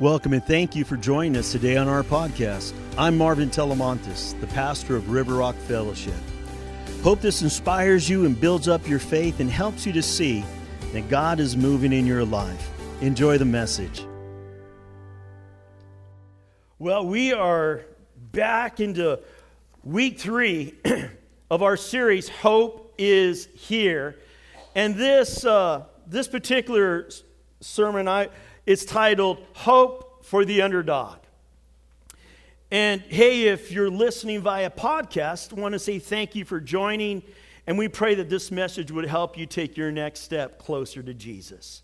Welcome and thank you for joining us today on our podcast. I'm Marvin Telemontis, the pastor of River Rock Fellowship. Hope this inspires you and builds up your faith and helps you to see that God is moving in your life. Enjoy the message. Well, we are back into week three of our series, Hope is Here. And this, uh, this particular sermon, I, it's titled Hope for the Underdog. And hey, if you're listening via podcast, I want to say thank you for joining. And we pray that this message would help you take your next step closer to Jesus.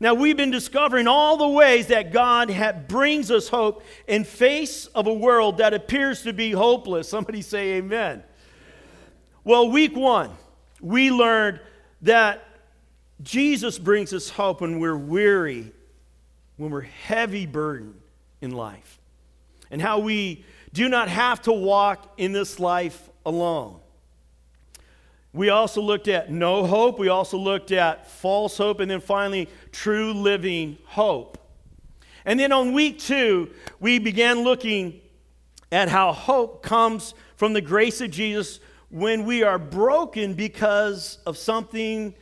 Now, we've been discovering all the ways that God brings us hope in face of a world that appears to be hopeless. Somebody say amen. Well, week one, we learned that Jesus brings us hope when we're weary, when we're heavy burdened in life, and how we do not have to walk in this life alone. We also looked at no hope. We also looked at false hope. And then finally, true living hope. And then on week two, we began looking at how hope comes from the grace of Jesus when we are broken because of something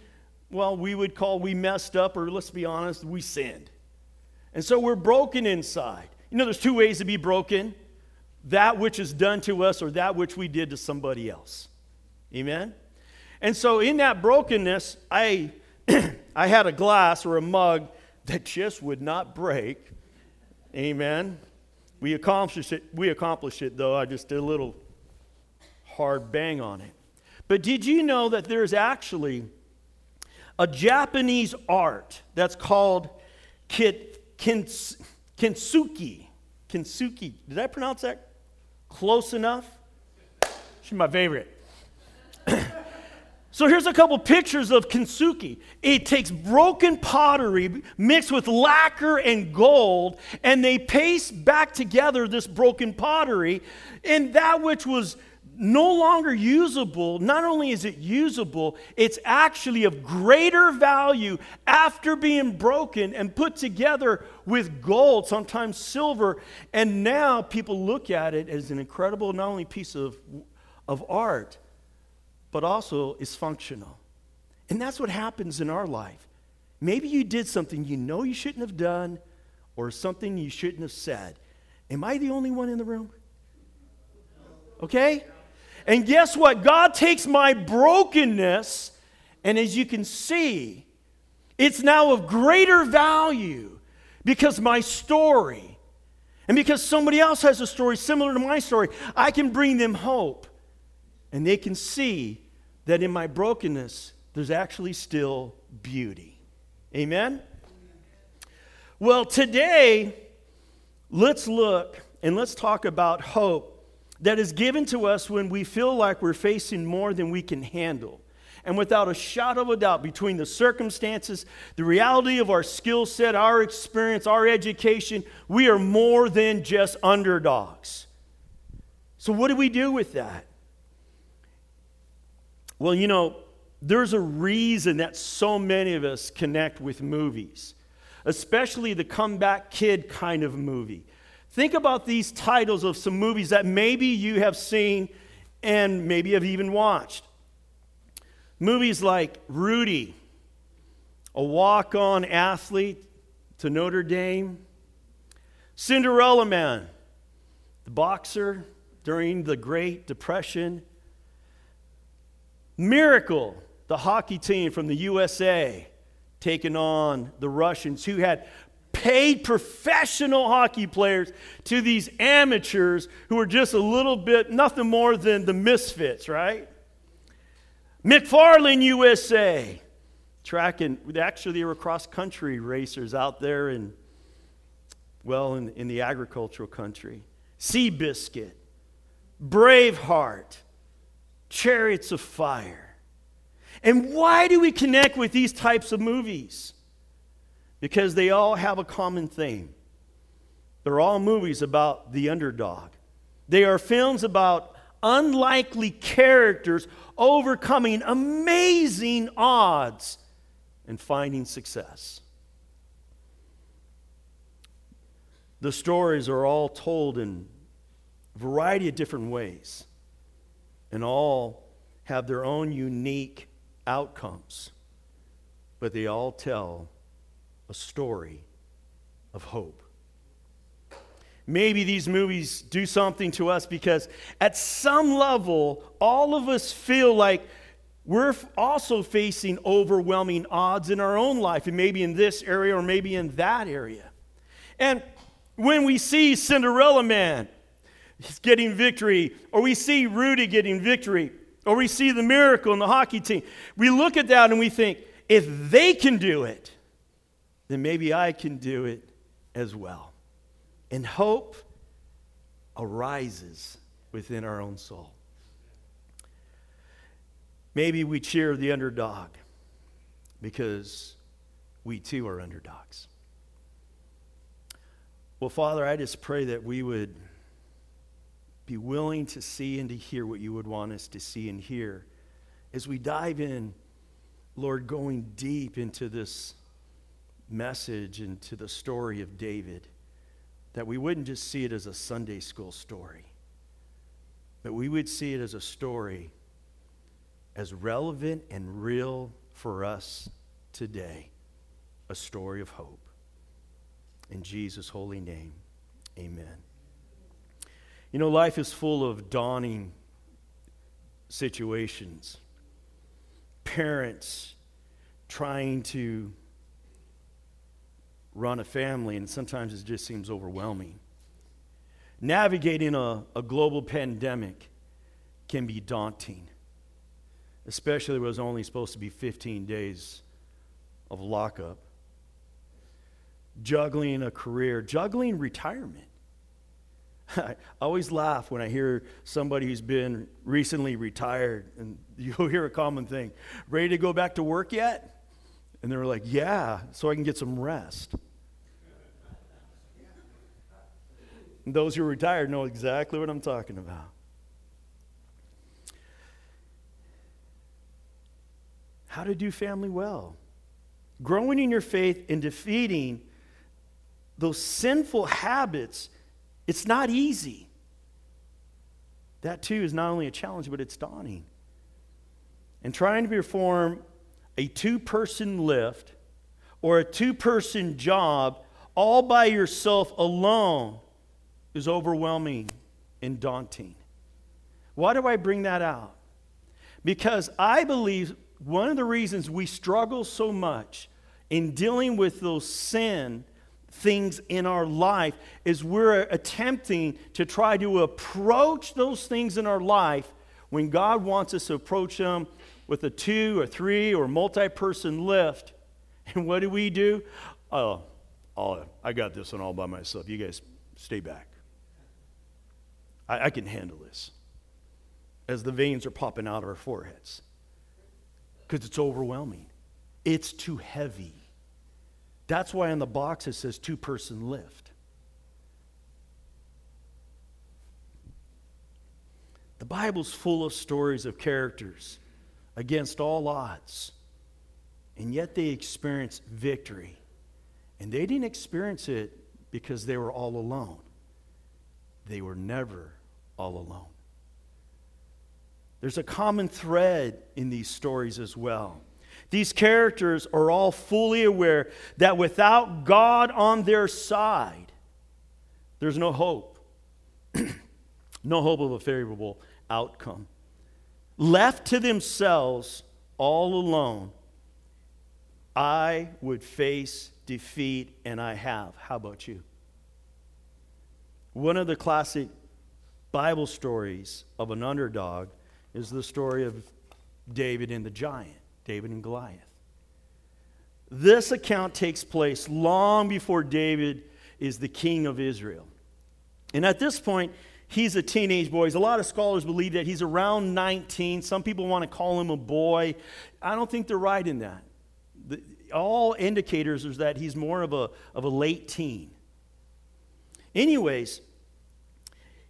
well, we would call we messed up, or let's be honest, we sinned. And so we're broken inside. You know, there's two ways to be broken that which is done to us, or that which we did to somebody else. Amen? And so in that brokenness, I, I had a glass or a mug that just would not break. Amen. We accomplished it, we accomplished it though. I just did a little hard bang on it. But did you know that there's actually a Japanese art that's called kit, kins, kintsugi. Kintsugi. Did I pronounce that close enough? She's my favorite. so here's a couple pictures of kintsugi. It takes broken pottery mixed with lacquer and gold, and they paste back together this broken pottery, and that which was no longer usable, not only is it usable, it's actually of greater value after being broken and put together with gold, sometimes silver. And now people look at it as an incredible, not only piece of, of art, but also is functional. And that's what happens in our life. Maybe you did something you know you shouldn't have done or something you shouldn't have said. Am I the only one in the room? Okay? And guess what? God takes my brokenness, and as you can see, it's now of greater value because my story, and because somebody else has a story similar to my story, I can bring them hope. And they can see that in my brokenness, there's actually still beauty. Amen? Well, today, let's look and let's talk about hope that is given to us when we feel like we're facing more than we can handle. And without a shadow of a doubt, between the circumstances, the reality of our skill set, our experience, our education, we are more than just underdogs. So, what do we do with that? Well, you know, there's a reason that so many of us connect with movies, especially the comeback kid kind of movie. Think about these titles of some movies that maybe you have seen and maybe have even watched. Movies like Rudy, a walk on athlete to Notre Dame, Cinderella Man, the boxer during the Great Depression, Miracle, the hockey team from the USA taking on the Russians who had paid professional hockey players to these amateurs who are just a little bit, nothing more than the misfits, right? McFarland USA, tracking, actually, they were cross country racers out there in, well, in, in the agricultural country. Seabiscuit, Braveheart, Chariots of Fire. And why do we connect with these types of movies? Because they all have a common theme. They're all movies about the underdog. They are films about unlikely characters overcoming amazing odds and finding success. The stories are all told in a variety of different ways, and all have their own unique outcomes, but they all tell a story of hope. Maybe these movies do something to us because at some level, all of us feel like we're also facing overwhelming odds in our own life, and maybe in this area or maybe in that area. And when we see Cinderella Man he's getting victory, or we see Rudy getting victory, or we see the miracle in the hockey team, we look at that and we think, if they can do it, then maybe I can do it as well. And hope arises within our own soul. Maybe we cheer the underdog because we too are underdogs. Well, Father, I just pray that we would be willing to see and to hear what you would want us to see and hear as we dive in, Lord, going deep into this message and to the story of David that we wouldn't just see it as a Sunday school story, but we would see it as a story as relevant and real for us today a story of hope. In Jesus' holy name, amen. You know, life is full of dawning situations. Parents trying to run a family, and sometimes it just seems overwhelming. Navigating a, a global pandemic can be daunting, especially when it was only supposed to be 15 days of lockup. Juggling a career, juggling retirement. I always laugh when I hear somebody who's been recently retired, and you'll hear a common thing ready to go back to work yet? And they're like, yeah, so I can get some rest. Those who are retired know exactly what I'm talking about. How to do family well. Growing in your faith and defeating those sinful habits, it's not easy. That too is not only a challenge, but it's daunting. And trying to perform a two person lift or a two person job all by yourself alone is overwhelming and daunting. Why do I bring that out? Because I believe one of the reasons we struggle so much in dealing with those sin things in our life is we're attempting to try to approach those things in our life when God wants us to approach them with a two or three or multi person lift. And what do we do? Oh, oh, I got this one all by myself. You guys stay back. I, I can handle this. As the veins are popping out of our foreheads. Because it's overwhelming. It's too heavy. That's why on the box it says two person lift. The Bible's full of stories of characters against all odds, and yet they experienced victory. And they didn't experience it because they were all alone, they were never all alone. There's a common thread in these stories as well. These characters are all fully aware that without God on their side, there's no hope. no hope of a favorable outcome. Left to themselves, all alone, I would face defeat, and I have. How about you? One of the classic Bible stories of an underdog is the story of David and the giant, David and Goliath. This account takes place long before David is the king of Israel. And at this point, he's a teenage boy. A lot of scholars believe that he's around 19. Some people want to call him a boy. I don't think they're right in that. The, all indicators is that he's more of a, of a late teen. Anyways,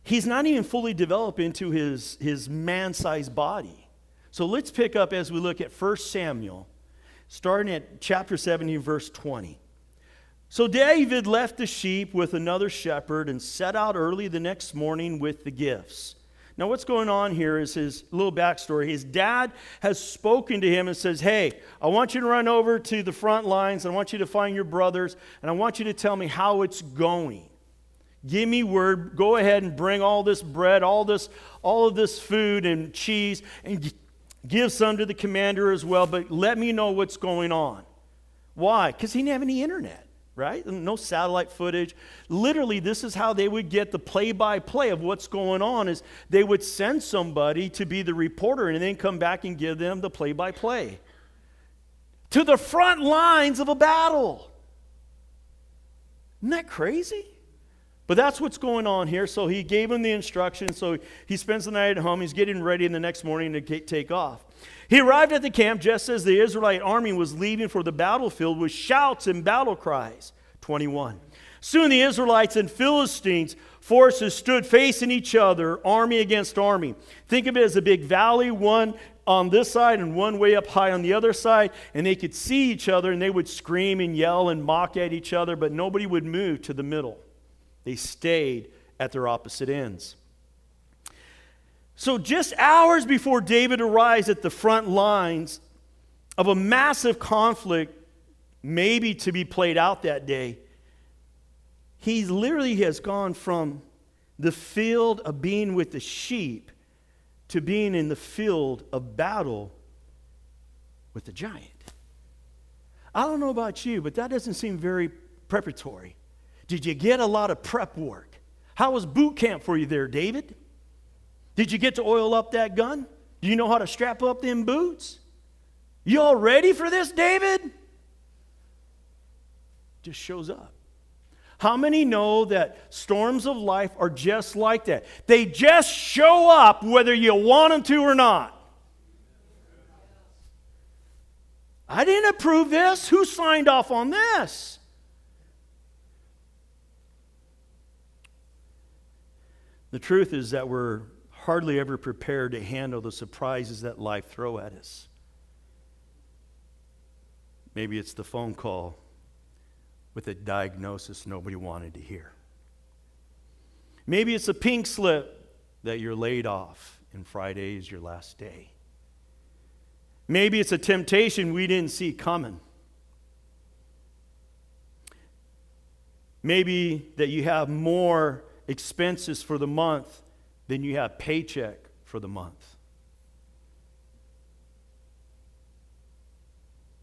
he's not even fully developed into his, his man sized body. So let's pick up as we look at 1 Samuel, starting at chapter 17, verse 20. So David left the sheep with another shepherd and set out early the next morning with the gifts. Now, what's going on here is his little backstory. His dad has spoken to him and says, Hey, I want you to run over to the front lines. I want you to find your brothers, and I want you to tell me how it's going. Give me word. Go ahead and bring all this bread, all this, all of this food and cheese, and give some to the commander as well. But let me know what's going on. Why? Because he didn't have any internet right? No satellite footage. Literally, this is how they would get the play-by-play of what's going on is they would send somebody to be the reporter and then come back and give them the play-by-play. To the front lines of a battle. Isn't that crazy? But that's what's going on here. So he gave him the instruction. So he spends the night at home. He's getting ready in the next morning to take off. He arrived at the camp just as the Israelite army was leaving for the battlefield with shouts and battle cries. 21. Soon the Israelites and Philistines forces stood facing each other, army against army. Think of it as a big valley, one on this side and one way up high on the other side, and they could see each other and they would scream and yell and mock at each other, but nobody would move to the middle. They stayed at their opposite ends. So, just hours before David arrives at the front lines of a massive conflict, maybe to be played out that day, he literally has gone from the field of being with the sheep to being in the field of battle with the giant. I don't know about you, but that doesn't seem very preparatory. Did you get a lot of prep work? How was boot camp for you there, David? Did you get to oil up that gun? Do you know how to strap up them boots? You all ready for this, David? Just shows up. How many know that storms of life are just like that? They just show up whether you want them to or not. I didn't approve this. Who signed off on this? The truth is that we're hardly ever prepared to handle the surprises that life throw at us. Maybe it's the phone call with a diagnosis nobody wanted to hear. Maybe it's a pink slip that you're laid off and Friday is your last day. Maybe it's a temptation we didn't see coming. Maybe that you have more expenses for the month then you have paycheck for the month.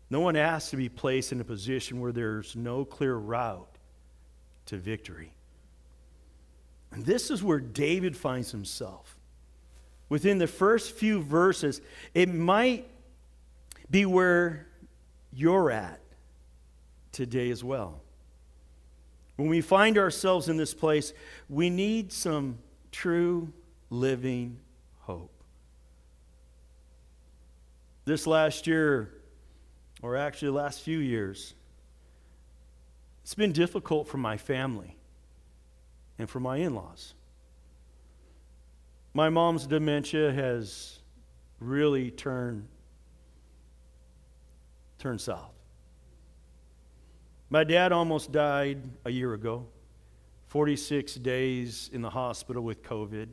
No one asks to be placed in a position where there's no clear route to victory. And this is where David finds himself. Within the first few verses, it might be where you're at today as well. When we find ourselves in this place, we need some true living hope. This last year, or actually the last few years, it's been difficult for my family and for my in laws. My mom's dementia has really turned, turned south. My dad almost died a year ago. 46 days in the hospital with COVID.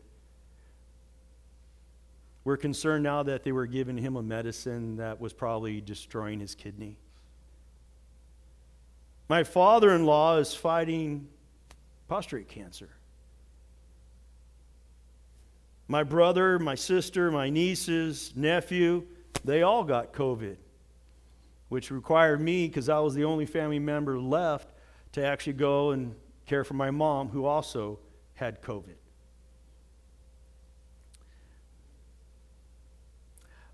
We're concerned now that they were giving him a medicine that was probably destroying his kidney. My father in law is fighting prostate cancer. My brother, my sister, my nieces, nephew, they all got COVID, which required me, because I was the only family member left, to actually go and care for my mom, who also had COVID.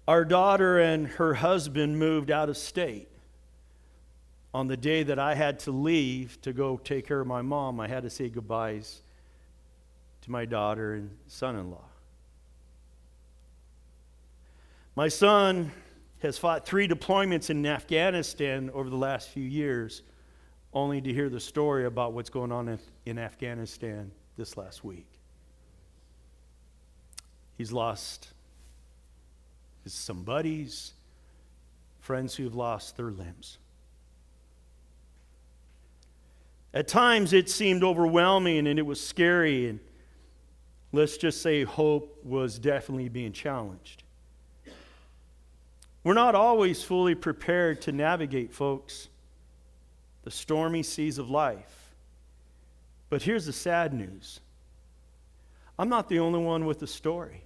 Our daughter and her husband moved out of state. On the day that I had to leave to go take care of my mom, I had to say goodbyes to my daughter and son in law. My son has fought three deployments in Afghanistan over the last few years only to hear the story about what's going on in, Afghanistan this last week. He's lost his, some buddies, friends who have lost their limbs. At times it seemed overwhelming and it was scary, and let's just say hope was definitely being challenged. We're not always fully prepared to navigate, folks, the stormy seas of life. But here's the sad news I'm not the only one with a story.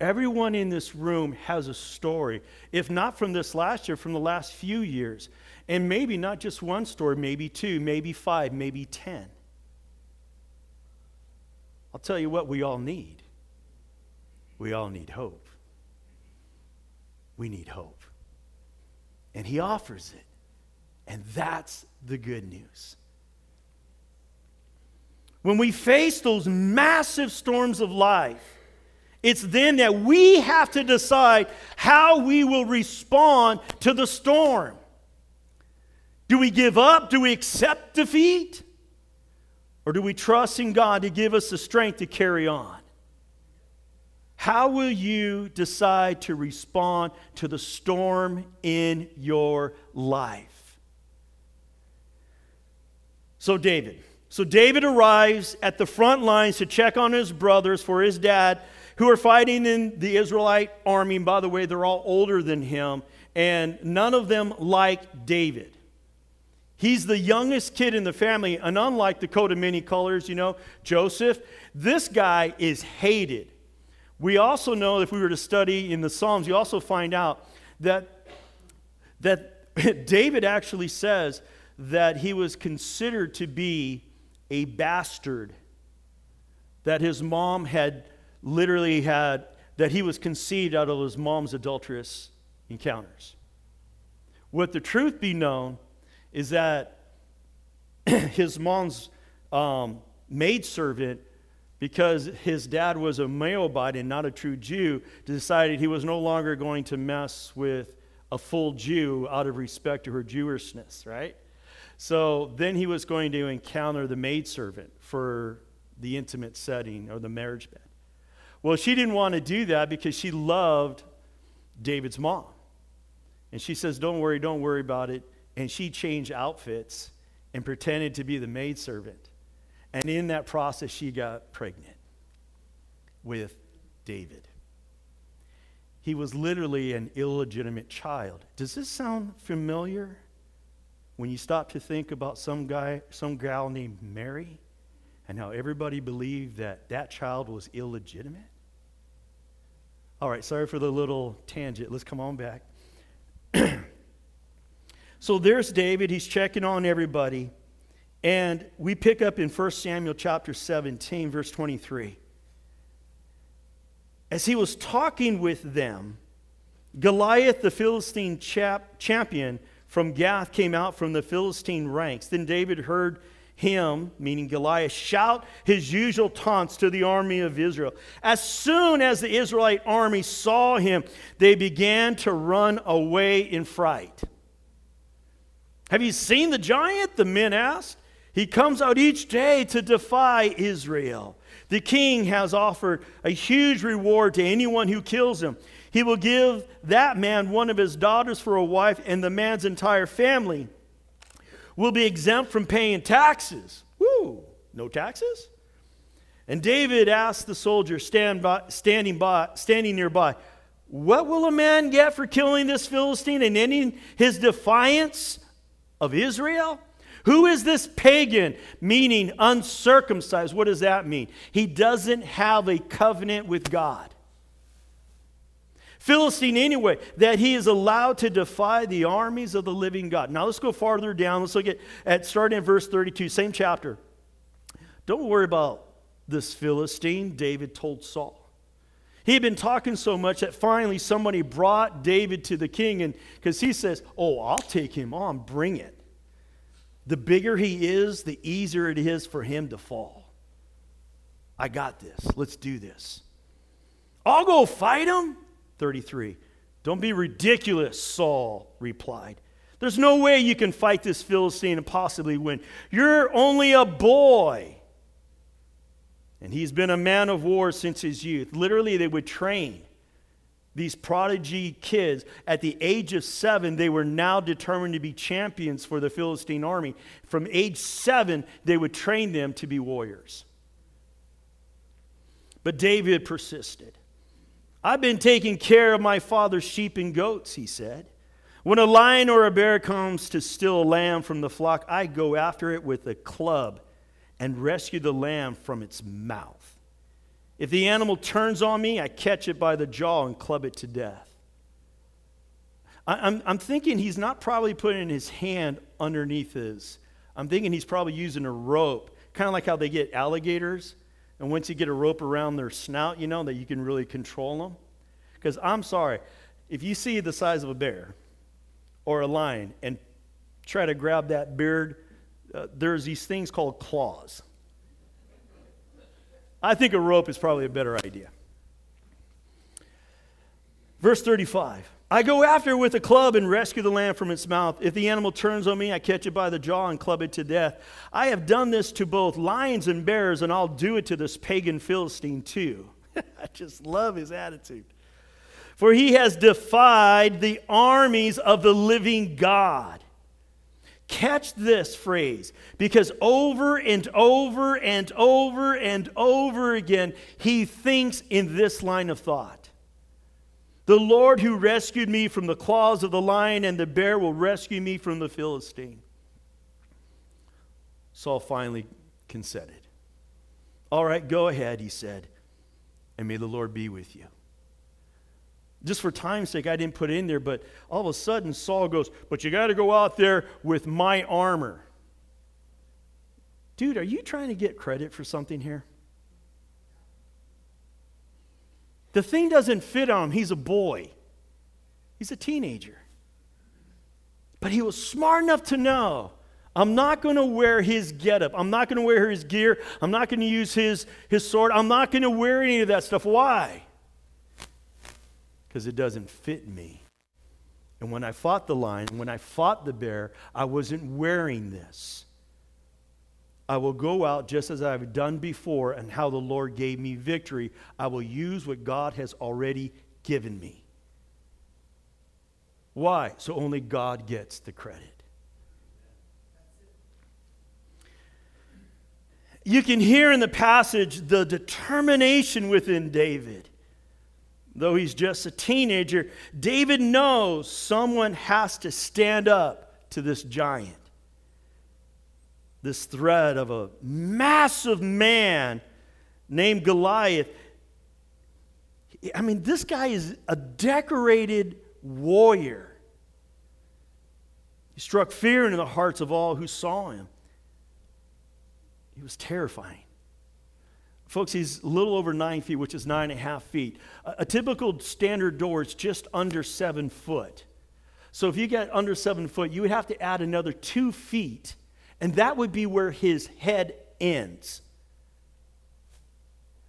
Everyone in this room has a story, if not from this last year, from the last few years. And maybe not just one story, maybe two, maybe five, maybe ten. I'll tell you what we all need. We all need hope. We need hope. And He offers it. And that's the good news. When we face those massive storms of life, it's then that we have to decide how we will respond to the storm. Do we give up? Do we accept defeat? Or do we trust in God to give us the strength to carry on? How will you decide to respond to the storm in your life? So, David. So, David arrives at the front lines to check on his brothers for his dad who are fighting in the Israelite army. And by the way, they're all older than him, and none of them like David. He's the youngest kid in the family, and unlike the coat of many colors, you know, Joseph, this guy is hated. We also know, if we were to study in the Psalms, you also find out that, that David actually says that he was considered to be a bastard, that his mom had literally had, that he was conceived out of his mom's adulterous encounters. What the truth be known is that his mom's um, maidservant, because his dad was a Moabite and not a true Jew, decided he was no longer going to mess with a full Jew out of respect to her Jewishness, right? So then he was going to encounter the maidservant for the intimate setting or the marriage bed. Well, she didn't want to do that because she loved David's mom. And she says, Don't worry, don't worry about it. And she changed outfits and pretended to be the maidservant. And in that process, she got pregnant with David. He was literally an illegitimate child. Does this sound familiar when you stop to think about some guy, some gal named Mary, and how everybody believed that that child was illegitimate? All right, sorry for the little tangent. Let's come on back. so there's David. He's checking on everybody. And we pick up in 1 Samuel chapter 17, verse 23. As he was talking with them, Goliath, the Philistine chap, champion from Gath, came out from the Philistine ranks. Then David heard him, meaning Goliath, shout his usual taunts to the army of Israel. As soon as the Israelite army saw him, they began to run away in fright. Have you seen the giant? The men asked. He comes out each day to defy Israel. The king has offered a huge reward to anyone who kills him. He will give that man one of his daughters for a wife and the man's entire family will be exempt from paying taxes. Woo, no taxes? And David asked the soldier stand by, standing, by, standing nearby, What will a man get for killing this Philistine and ending his defiance of Israel? Who is this pagan, meaning uncircumcised? What does that mean? He doesn't have a covenant with God. Philistine anyway, that he is allowed to defy the armies of the living God. Now let's go farther down. Let's look at, at starting at verse 32, same chapter. Don't worry about this Philistine, David told Saul. He had been talking so much that finally somebody brought David to the king, and because he says, Oh, I'll take him on, bring it. The bigger he is, the easier it is for him to fall. I got this. Let's do this. I'll go fight him. 33. Don't be ridiculous, Saul replied. There's no way you can fight this Philistine and possibly win. You're only a boy. And he's been a man of war since his youth. Literally, they would train these prodigy kids, at the age of seven, they were now determined to be champions for the Philistine army. From age seven, they would train them to be warriors. But David persisted. I've been taking care of my father's sheep and goats, he said. When a lion or a bear comes to steal a lamb from the flock, I go after it with a club and rescue the lamb from its mouth. If the animal turns on me, I catch it by the jaw and club it to death. I, am I'm thinking he's not probably putting his hand underneath his. I'm thinking he's probably using a rope, kind of like how they get alligators. And once you get a rope around their snout, you know, that you can really control them. Because I'm sorry, if you see the size of a bear or a lion and try to grab that beard, uh, there's these things called claws. I think a rope is probably a better idea. Verse 35 I go after it with a club and rescue the lamb from its mouth. If the animal turns on me, I catch it by the jaw and club it to death. I have done this to both lions and bears, and I'll do it to this pagan Philistine too. I just love his attitude. For he has defied the armies of the living God. Catch this phrase because over and over and over and over again, he thinks in this line of thought The Lord who rescued me from the claws of the lion and the bear will rescue me from the Philistine. Saul finally consented. All right, go ahead, he said, and may the Lord be with you. Just for time's sake, I didn't put it in there, but all of a sudden Saul goes, But you got to go out there with my armor. Dude, are you trying to get credit for something here? The thing doesn't fit on him. He's a boy, he's a teenager. But he was smart enough to know I'm not going to wear his getup. I'm not going to wear his gear. I'm not going to use his, his sword. I'm not going to wear any of that stuff. Why? Because it doesn't fit me. And when I fought the lion, when I fought the bear, I wasn't wearing this. I will go out just as I've done before, and how the Lord gave me victory. I will use what God has already given me. Why? So only God gets the credit. You can hear in the passage the determination within David. Though he's just a teenager, David knows someone has to stand up to this giant. This threat of a massive man named Goliath. I mean, this guy is a decorated warrior. He struck fear into the hearts of all who saw him. He was terrifying. Folks, he's a little over nine feet, which is nine and a half feet. A, a typical standard door is just under seven foot. So if you get under seven foot, you would have to add another two feet, and that would be where his head ends.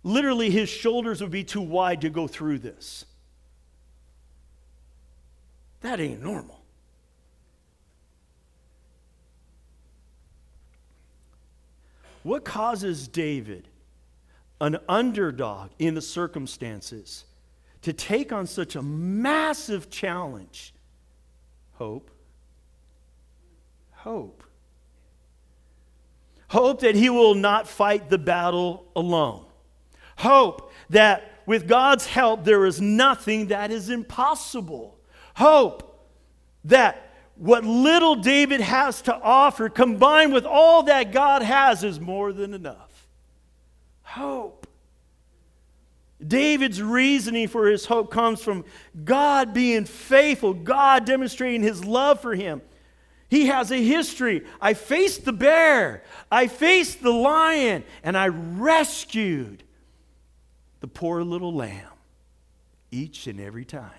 Literally, his shoulders would be too wide to go through this. That ain't normal. What causes David an underdog in the circumstances to take on such a massive challenge? Hope. Hope. Hope that he will not fight the battle alone. Hope that with God's help, there is nothing that is impossible. Hope that what little David has to offer, combined with all that God has, is more than enough hope. David's reasoning for his hope comes from God being faithful, God demonstrating his love for him. He has a history. I faced the bear, I faced the lion, and I rescued the poor little lamb each and every time.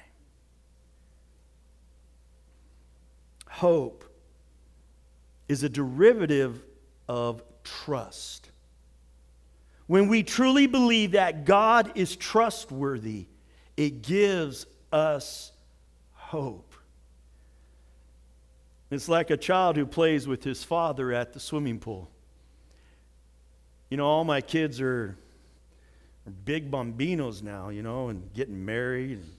Hope is a derivative of trust. When we truly believe that God is trustworthy, it gives us hope. It's like a child who plays with his father at the swimming pool. You know, all my kids are, are big bambinos now, you know, and getting married and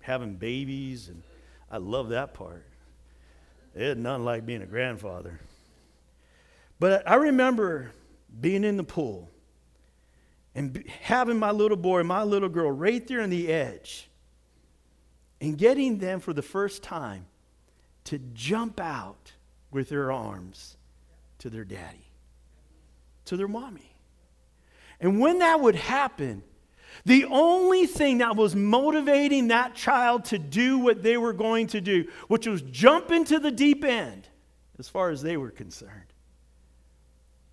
having babies, and I love that part. It's nothing like being a grandfather. But I remember being in the pool and having my little boy and my little girl right there on the edge and getting them for the first time to jump out with their arms to their daddy, to their mommy. And when that would happen, the only thing that was motivating that child to do what they were going to do, which was jump into the deep end, as far as they were concerned,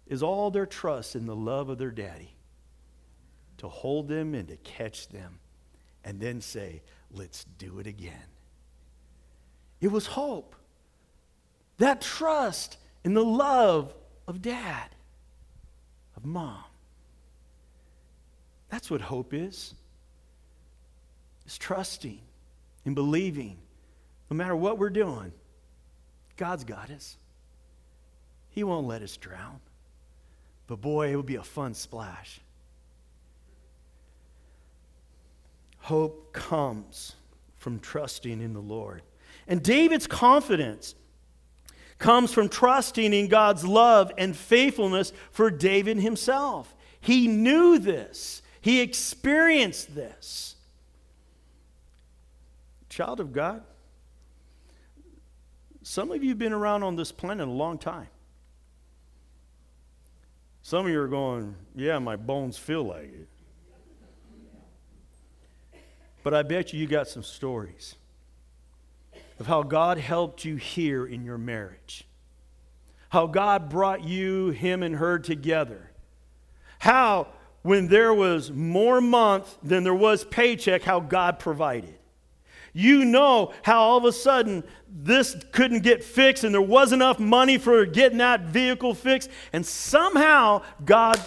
is all their trust in the love of their daddy to hold them and to catch them and then say, let's do it again. It was hope. That trust in the love of dad, of mom. That's what hope is. It's trusting and believing no matter what we're doing, God's got us. He won't let us drown. But boy, it would be a fun splash. Hope comes from trusting in the Lord. And David's confidence comes from trusting in God's love and faithfulness for David himself. He knew this, he experienced this. Child of God, some of you have been around on this planet a long time. Some of you are going, Yeah, my bones feel like it. But I bet you you got some stories of how God helped you here in your marriage, how God brought you, him, and her together, how when there was more month than there was paycheck, how God provided. You know how all of a sudden this couldn't get fixed and there wasn't enough money for getting that vehicle fixed, and somehow God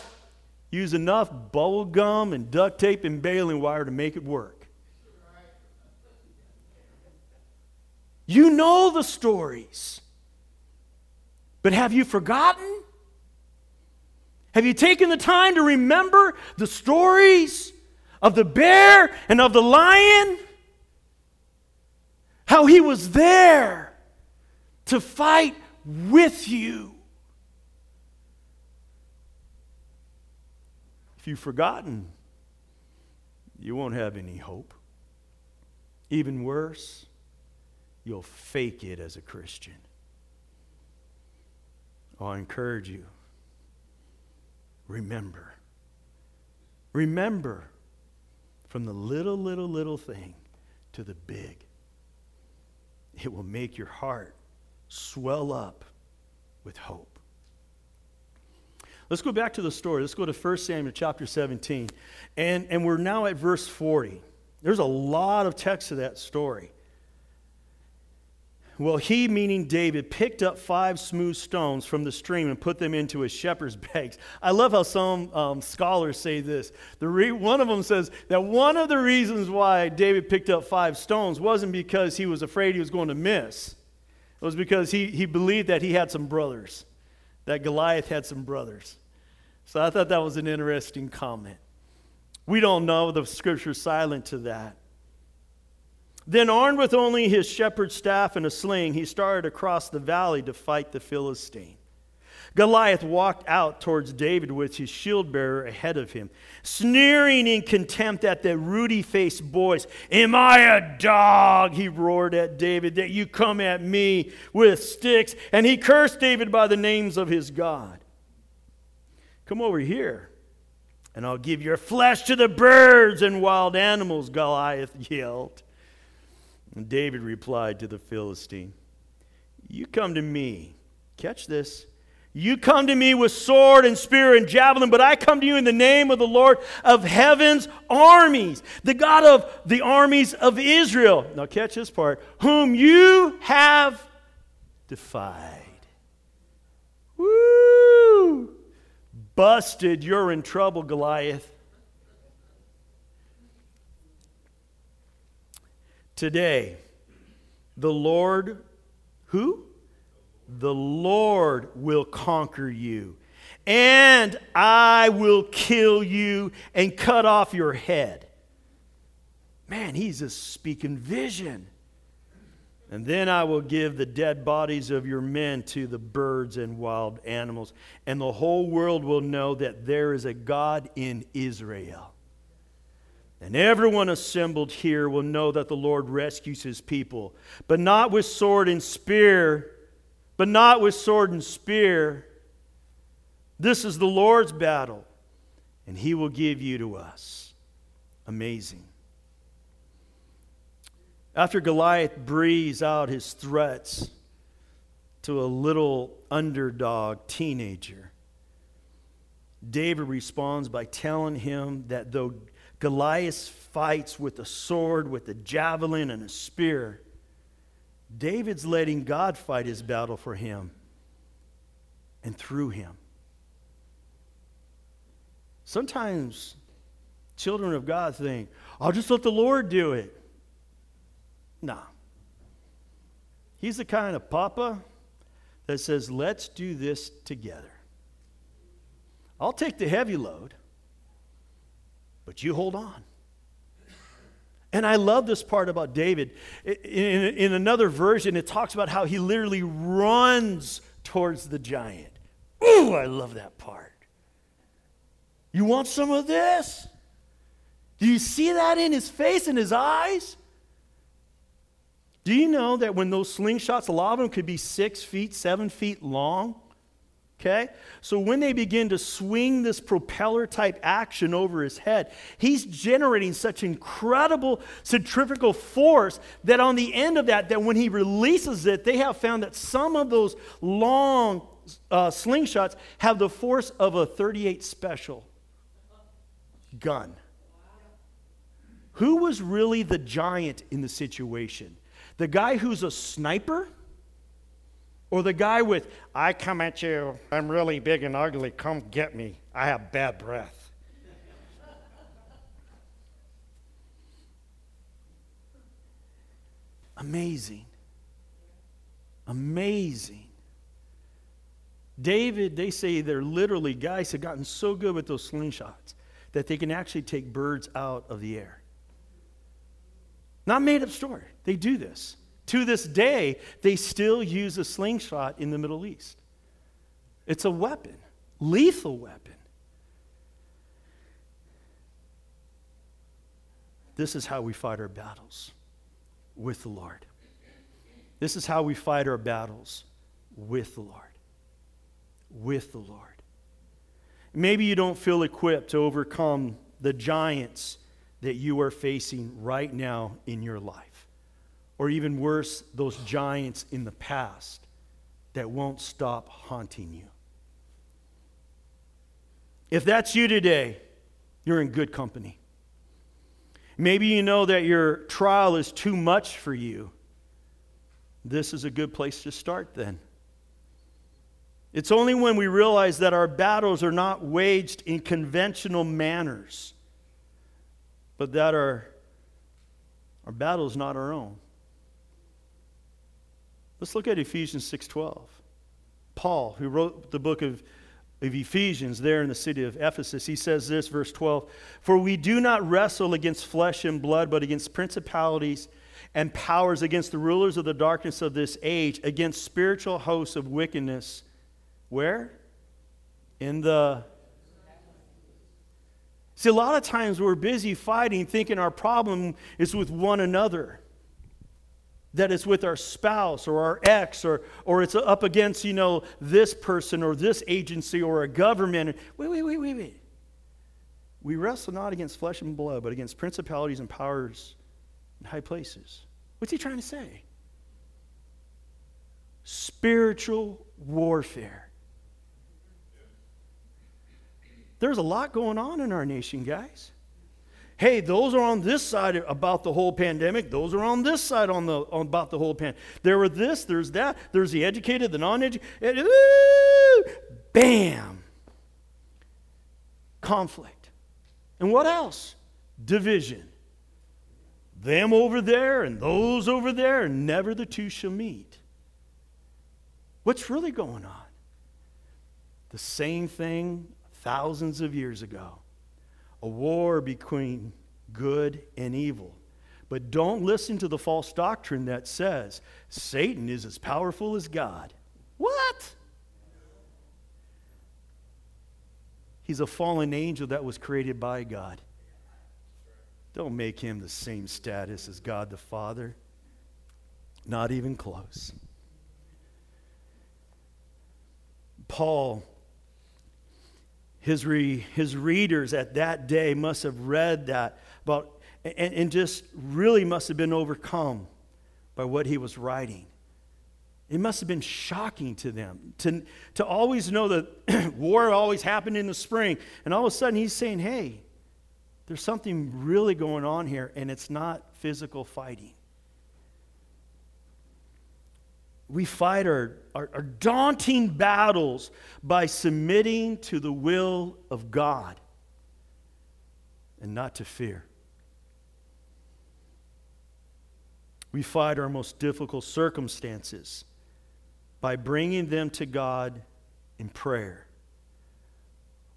used enough bubble gum and duct tape and baling wire to make it work. You know the stories. But have you forgotten? Have you taken the time to remember the stories of the bear and of the lion? How he was there to fight with you. If you've forgotten, you won't have any hope. Even worse, you'll fake it as a Christian. Oh, I encourage you. Remember. Remember from the little, little, little thing to the big. It will make your heart swell up with hope. Let's go back to the story. Let's go to 1 Samuel chapter 17. And, and we're now at verse 40. There's a lot of text to that story. Well, he, meaning David, picked up five smooth stones from the stream and put them into his shepherd's bags. I love how some um, scholars say this. The re- one of them says that one of the reasons why David picked up five stones wasn't because he was afraid he was going to miss, it was because he, he believed that he had some brothers, that Goliath had some brothers. So I thought that was an interesting comment. We don't know, the scripture's silent to that. Then, armed with only his shepherd's staff and a sling, he started across the valley to fight the Philistine. Goliath walked out towards David with his shield bearer ahead of him, sneering in contempt at the ruddy faced boys. Am I a dog? He roared at David, that you come at me with sticks. And he cursed David by the names of his God. Come over here, and I'll give your flesh to the birds and wild animals, Goliath yelled. And David replied to the Philistine, You come to me. Catch this. You come to me with sword and spear and javelin, but I come to you in the name of the Lord of heaven's armies, the God of the armies of Israel. Now, catch this part whom you have defied. Woo! Busted, you're in trouble, Goliath. Today. The Lord, who? The Lord will conquer you, and I will kill you and cut off your head. Man, he's just speaking vision. And then I will give the dead bodies of your men to the birds and wild animals, and the whole world will know that there is a God in Israel. And everyone assembled here will know that the Lord rescues his people, but not with sword and spear, but not with sword and spear. This is the Lord's battle, and he will give you to us. Amazing. After Goliath breathes out his threats to a little underdog teenager, David responds by telling him that though Goliath fights with a sword, with a javelin, and a spear, David's letting God fight his battle for him and through him. Sometimes children of God think, I'll just let the Lord do it. No. He's the kind of papa that says, let's do this together. I'll take the heavy load, but you hold on. And I love this part about David. In, in, another version, it talks about how he literally runs towards the giant. Ooh, I love that part. You want some of this? Do you see that in his face and his eyes? Do you know that when those slingshots, a lot of them could be six feet, seven feet long? Okay? So when they begin to swing this propeller type action over his head, he's generating such incredible centrifugal force that on the end of that, that when he releases it, they have found that some of those long uh, slingshots have the force of a 38 special gun. Who was really the giant in the situation? The guy who's a sniper? Or the guy with, I come at you, I'm really big and ugly, come get me, I have bad breath. Amazing. Amazing. David, they say they're literally guys have gotten so good with those slingshots that they can actually take birds out of the air. Not made up story. They do this. To this day, they still use a slingshot in the Middle East. It's a weapon, lethal weapon. This is how we fight our battles with the Lord. This is how we fight our battles with the Lord. With the Lord. Maybe you don't feel equipped to overcome the giants that you are facing right now in your life. Or even worse, those giants in the past that won't stop haunting you. If that's you today, you're in good company. Maybe you know that your trial is too much for you. This is a good place to start then. It's only when we realize that our battles are not waged in conventional manners but that our, our battle is not our own. Let's look at Ephesians 6.12. Paul, who wrote the book of, of Ephesians there in the city of Ephesus, he says this, verse 12, For we do not wrestle against flesh and blood, but against principalities and powers, against the rulers of the darkness of this age, against spiritual hosts of wickedness. Where? In the See, a lot of times we're busy fighting, thinking our problem is with one another. That it's with our spouse or our ex or, or it's up against, you know, this person or this agency or a government. Wait, wait, wait, wait, wait. We wrestle not against flesh and blood, but against principalities and powers in high places. What's he trying to say? Spiritual warfare. There's a lot going on in our nation, guys. Hey, those are on this side about the whole pandemic. Those are on this side on the on, about the whole pan. There were this, there's that. There's the educated, the non-educated. Bam. Conflict. And what else? Division. Them over there and those over there, and never the two shall meet. What's really going on? The same thing thousands of years ago. A war between good and evil. But don't listen to the false doctrine that says Satan is as powerful as God. What? He's a fallen angel that was created by God. Don't make him the same status as God the Father. Not even close. Paul, his, re, his readers at that day must have read that about, and, and just really must have been overcome by what he was writing. It must have been shocking to them to, to always know that war always happened in the spring. And all of a sudden, he's saying, hey, there's something really going on here, and it's not physical fighting. We fight our, our, our daunting battles by submitting to the will of God and not to fear. We fight our most difficult circumstances by bringing them to God in prayer.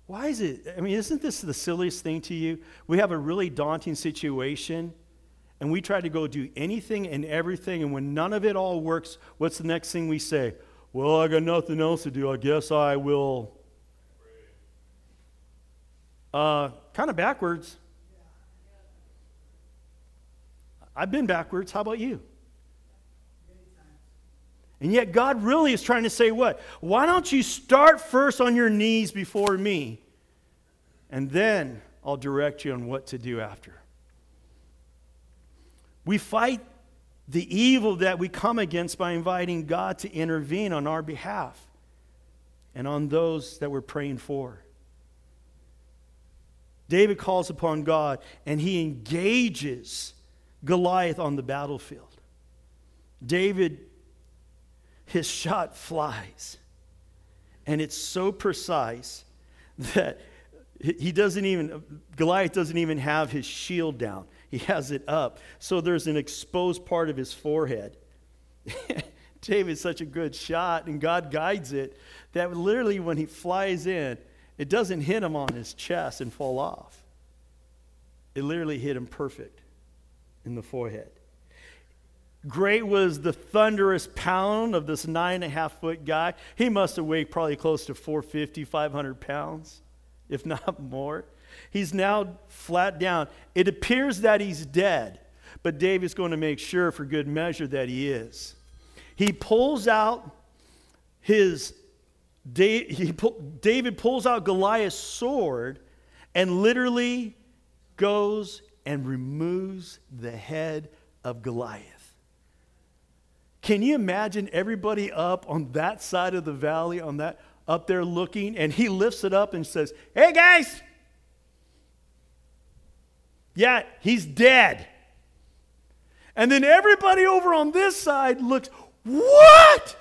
Why is it? I mean, isn't this the silliest thing to you? We have a really daunting situation, and we try to go do anything and everything, and when none of it all works, what's the next thing we say? Well, I got nothing else to do. I guess I will. Uh, kind of backwards. I've been backwards. How about you? And yet, God really is trying to say, What? Why don't you start first on your knees before me? And then I'll direct you on what to do after. We fight the evil that we come against by inviting God to intervene on our behalf and on those that we're praying for. David calls upon God and he engages Goliath on the battlefield. David his shot flies. And it's so precise that he doesn't even, Goliath doesn't even have his shield down. He has it up. So there's an exposed part of his forehead. David's such a good shot, and God guides it that literally when he flies in, it doesn't hit him on his chest and fall off. It literally hit him perfect in the forehead. Great was the thunderous pound of this nine and a half foot guy. He must have weighed probably close to 450, 500 pounds, if not more. He's now flat down. It appears that he's dead, but David's going to make sure for good measure that he is. He pulls out his, David pulls out Goliath's sword and literally goes and removes the head of Goliath. Can you imagine everybody up on that side of the valley, on that up there looking, and he lifts it up and says, Hey guys! Yeah, he's dead. And then everybody over on this side looks, What?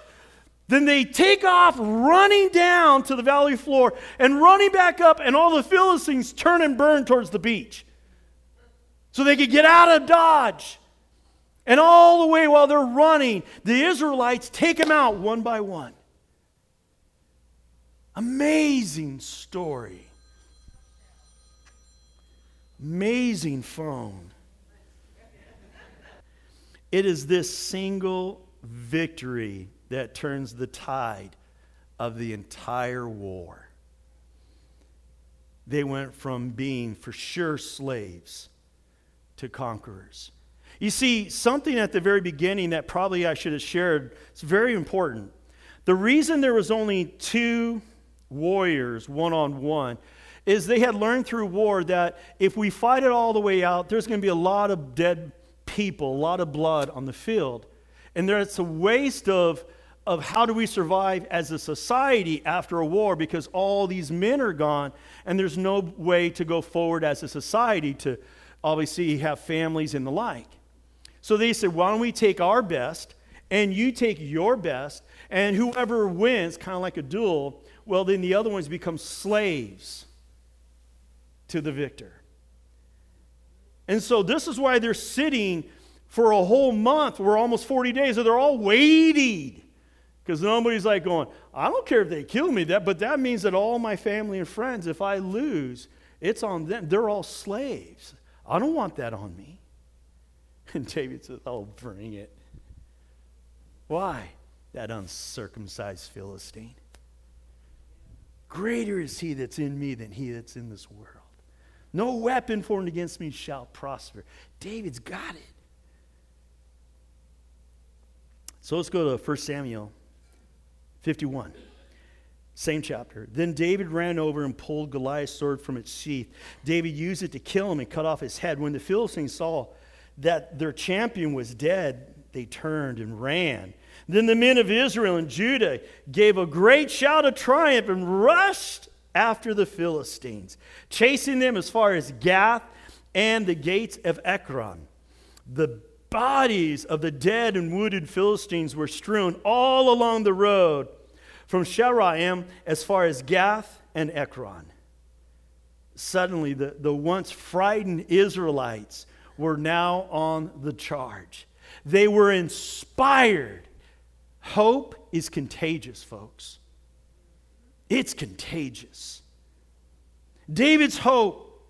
Then they take off running down to the valley floor and running back up, and all the Philistines turn and burn towards the beach so they could get out of Dodge. And all the way while they're running, the Israelites take them out one by one. Amazing story. Amazing phone. It is this single victory that turns the tide of the entire war. They went from being for sure slaves to conquerors. You see, something at the very beginning that probably I should have shared, it's very important. The reason there was only two warriors one on one is they had learned through war that if we fight it all the way out, there's going to be a lot of dead people, a lot of blood on the field. And there's a waste of, of how do we survive as a society after a war because all these men are gone and there's no way to go forward as a society to obviously have families and the like. So they said, why don't we take our best and you take your best, and whoever wins, kind of like a duel, well, then the other ones become slaves to the victor. And so this is why they're sitting for a whole month, or almost 40 days, and they're all waiting. Because nobody's like going, I don't care if they kill me, that, but that means that all my family and friends, if I lose, it's on them. They're all slaves. I don't want that on me. And David says, Oh, bring it. Why? That uncircumcised Philistine. Greater is he that's in me than he that's in this world. No weapon formed against me shall prosper. David's got it. So let's go to 1 Samuel 51. Same chapter. Then David ran over and pulled Goliath's sword from its sheath. David used it to kill him and cut off his head. When the Philistines saw that their champion was dead, they turned and ran. Then the men of Israel and Judah gave a great shout of triumph and rushed after the Philistines, chasing them as far as Gath and the gates of Ekron. The bodies of the dead and wounded Philistines were strewn all along the road from Shaaraim as far as Gath and Ekron. Suddenly, the, the once frightened Israelites were now on the charge. They were inspired. Hope is contagious, folks. It's contagious. David's hope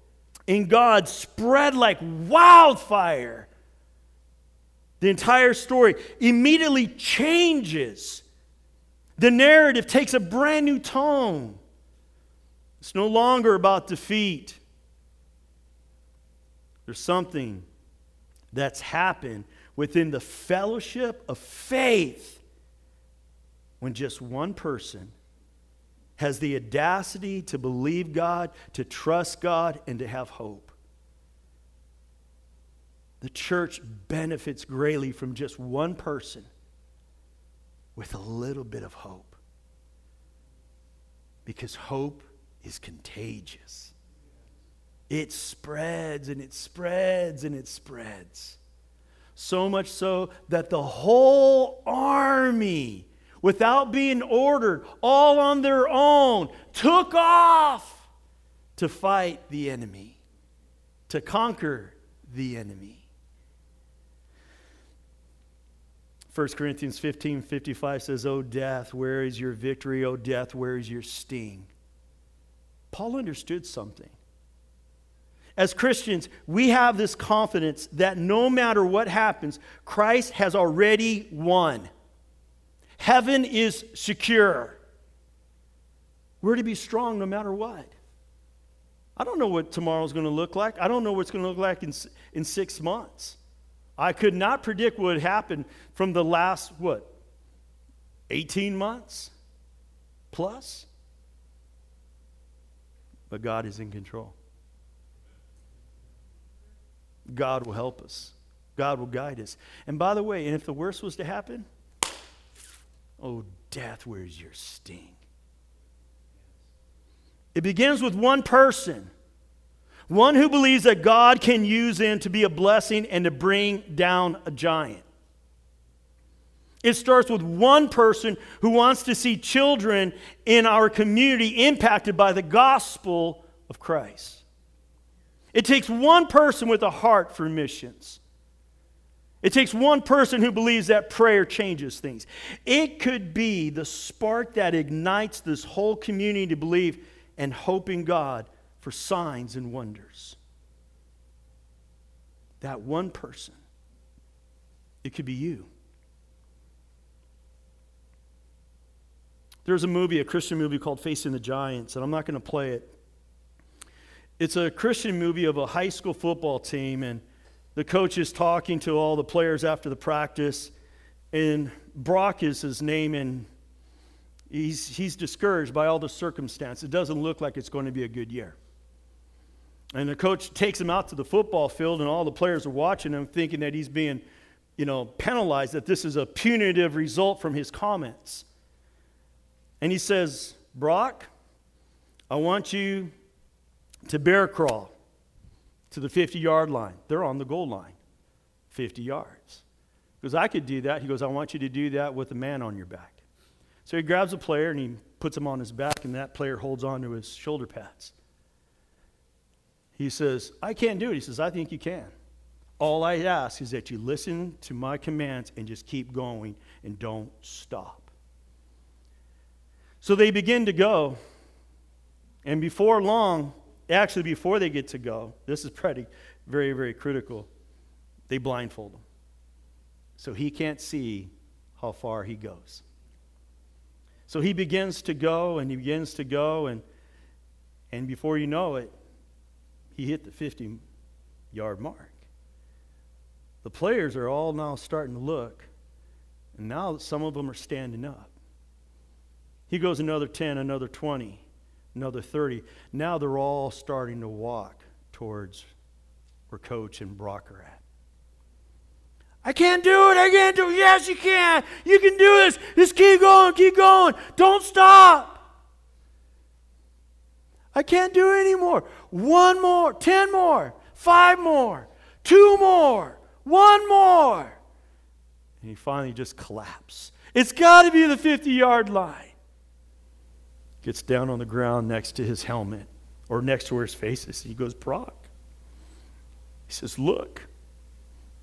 in God spread like wildfire. The entire story immediately changes. The narrative takes a brand new tone. It's no longer about defeat. There's something that's happened within the fellowship of faith when just one person has the audacity to believe God, to trust God, and to have hope. The church benefits greatly from just one person with a little bit of hope. Because hope is contagious. It spreads and it spreads and it spreads. So much so that the whole army, without being ordered, all on their own, took off to fight the enemy, to conquer the enemy. 1 Corinthians 15 55 says, O death, where is your victory? O death, where is your sting? Paul understood something. As Christians, we have this confidence that no matter what happens, Christ has already won. Heaven is secure. We're to be strong no matter what. I don't know what tomorrow's going to look like. I don't know what it's going to look like in, in six months. I could not predict what happened from the last, what, 18 months plus? But God is in control. God will help us. God will guide us. And by the way, and if the worst was to happen, oh, death, where's your sting? It begins with one person one who believes that God can use them to be a blessing and to bring down a giant. It starts with one person who wants to see children in our community impacted by the gospel of Christ. It takes one person with a heart for missions. It takes one person who believes that prayer changes things. It could be the spark that ignites this whole community to believe and hope in God for signs and wonders. That one person, it could be you. There's a movie, a Christian movie called Facing the Giants, and I'm not going to play it. It's a Christian movie of a high school football team, and the coach is talking to all the players after the practice, and Brock is his name, and he's, he's discouraged by all the circumstance. It doesn't look like it's going to be a good year. And the coach takes him out to the football field, and all the players are watching him, thinking that he's being, you know, penalized, that this is a punitive result from his comments. And he says, Brock, I want you to bear crawl to the 50 yard line. They're on the goal line, 50 yards. Because I could do that. He goes, I want you to do that with a man on your back. So he grabs a player and he puts him on his back, and that player holds on to his shoulder pads. He says, I can't do it. He says, I think you can. All I ask is that you listen to my commands and just keep going and don't stop. So they begin to go. And before long, actually, before they get to go, this is pretty, very, very critical. They blindfold him. So he can't see how far he goes. So he begins to go and he begins to go, and, and before you know it, he hit the 50 yard mark. The players are all now starting to look, and now some of them are standing up. He goes another 10, another 20, another 30. Now they're all starting to walk towards where Coach and Brock are at. I can't do it. I can't do it. Yes, you can. You can do this. Just keep going. Keep going. Don't stop. I can't do it anymore. One more. Ten more. Five more. Two more. One more. And he finally just collapses. It's got to be the 50 yard line. Gets down on the ground next to his helmet or next to where his face is. He goes, Brock. He says, Look.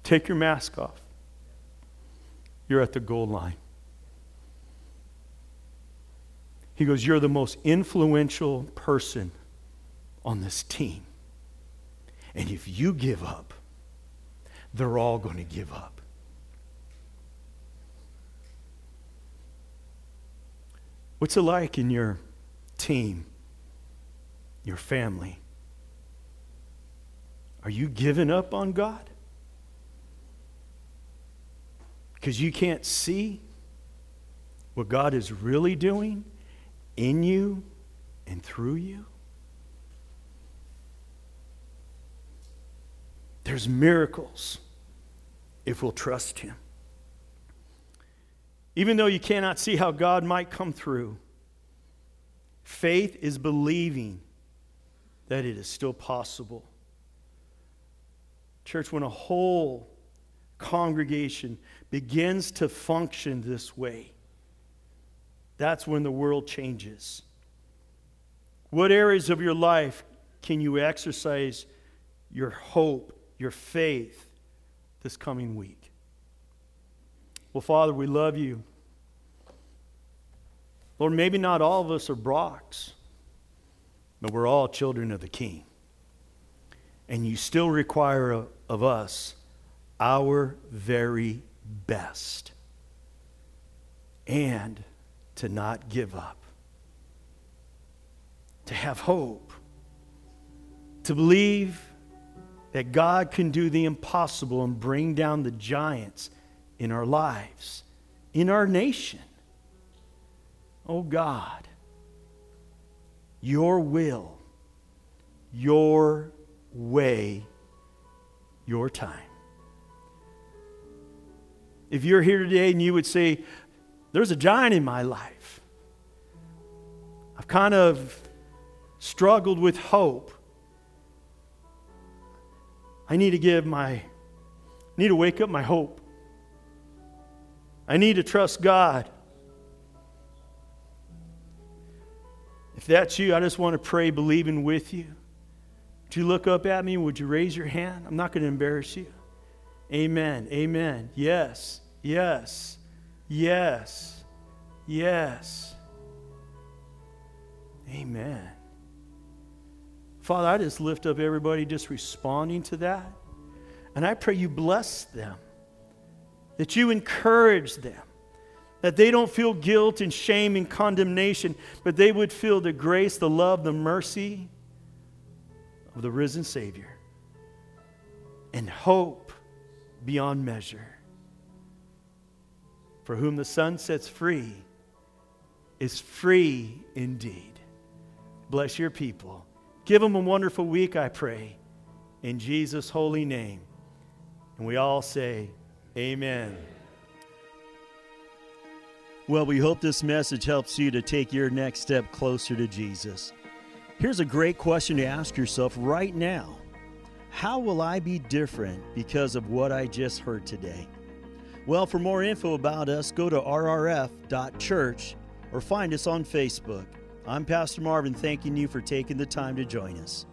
Take your mask off. You're at the goal line. He goes, You're the most influential person on this team. And if you give up, they're all going to give up. What's it like in your team, your family? Are you giving up on God? because you can't see what God is really doing in you and through you? There's miracles if we'll trust Him. Even though you cannot see how God might come through, faith is believing that it is still possible. Church, when a whole congregation begins to function this way, that's when the world changes. What areas of your life can you exercise your hope, your faith this coming week? Well, Father, we love you. Lord, maybe not all of us are Brocks, but we're all children of the King. And you still require of us our very best and to not give up, to have hope, to believe that God can do the impossible and bring down the giants in our lives, in our nation. Oh God, your will, your way, your time. If you're here today and you would say, There's a giant in my life, I've kind of struggled with hope. I need to give my, need to wake up my hope. I need to trust God. If that's you, I just want to pray, believing with you. Would you look up at me? Would you raise your hand? I'm not going to embarrass you. Amen. Amen. Yes. Yes. Yes. Yes. Amen. Father, I just lift up everybody just responding to that. And I pray you bless them, that you encourage them, that they don't feel guilt and shame and condemnation, but they would feel the grace, the love, the mercy of the risen Savior and hope beyond measure. For whom the Son sets free is free indeed. Bless your people. Give them a wonderful week, I pray, in Jesus' holy name. And we all say, Amen. Well, we hope this message helps you to take your next step closer to Jesus. Here's a great question to ask yourself right now how will I be different because of what I just heard today? Well, for more info about us, go to rrf.church or find us on Facebook. I'm Pastor Marvin, thanking you for taking the time to join us.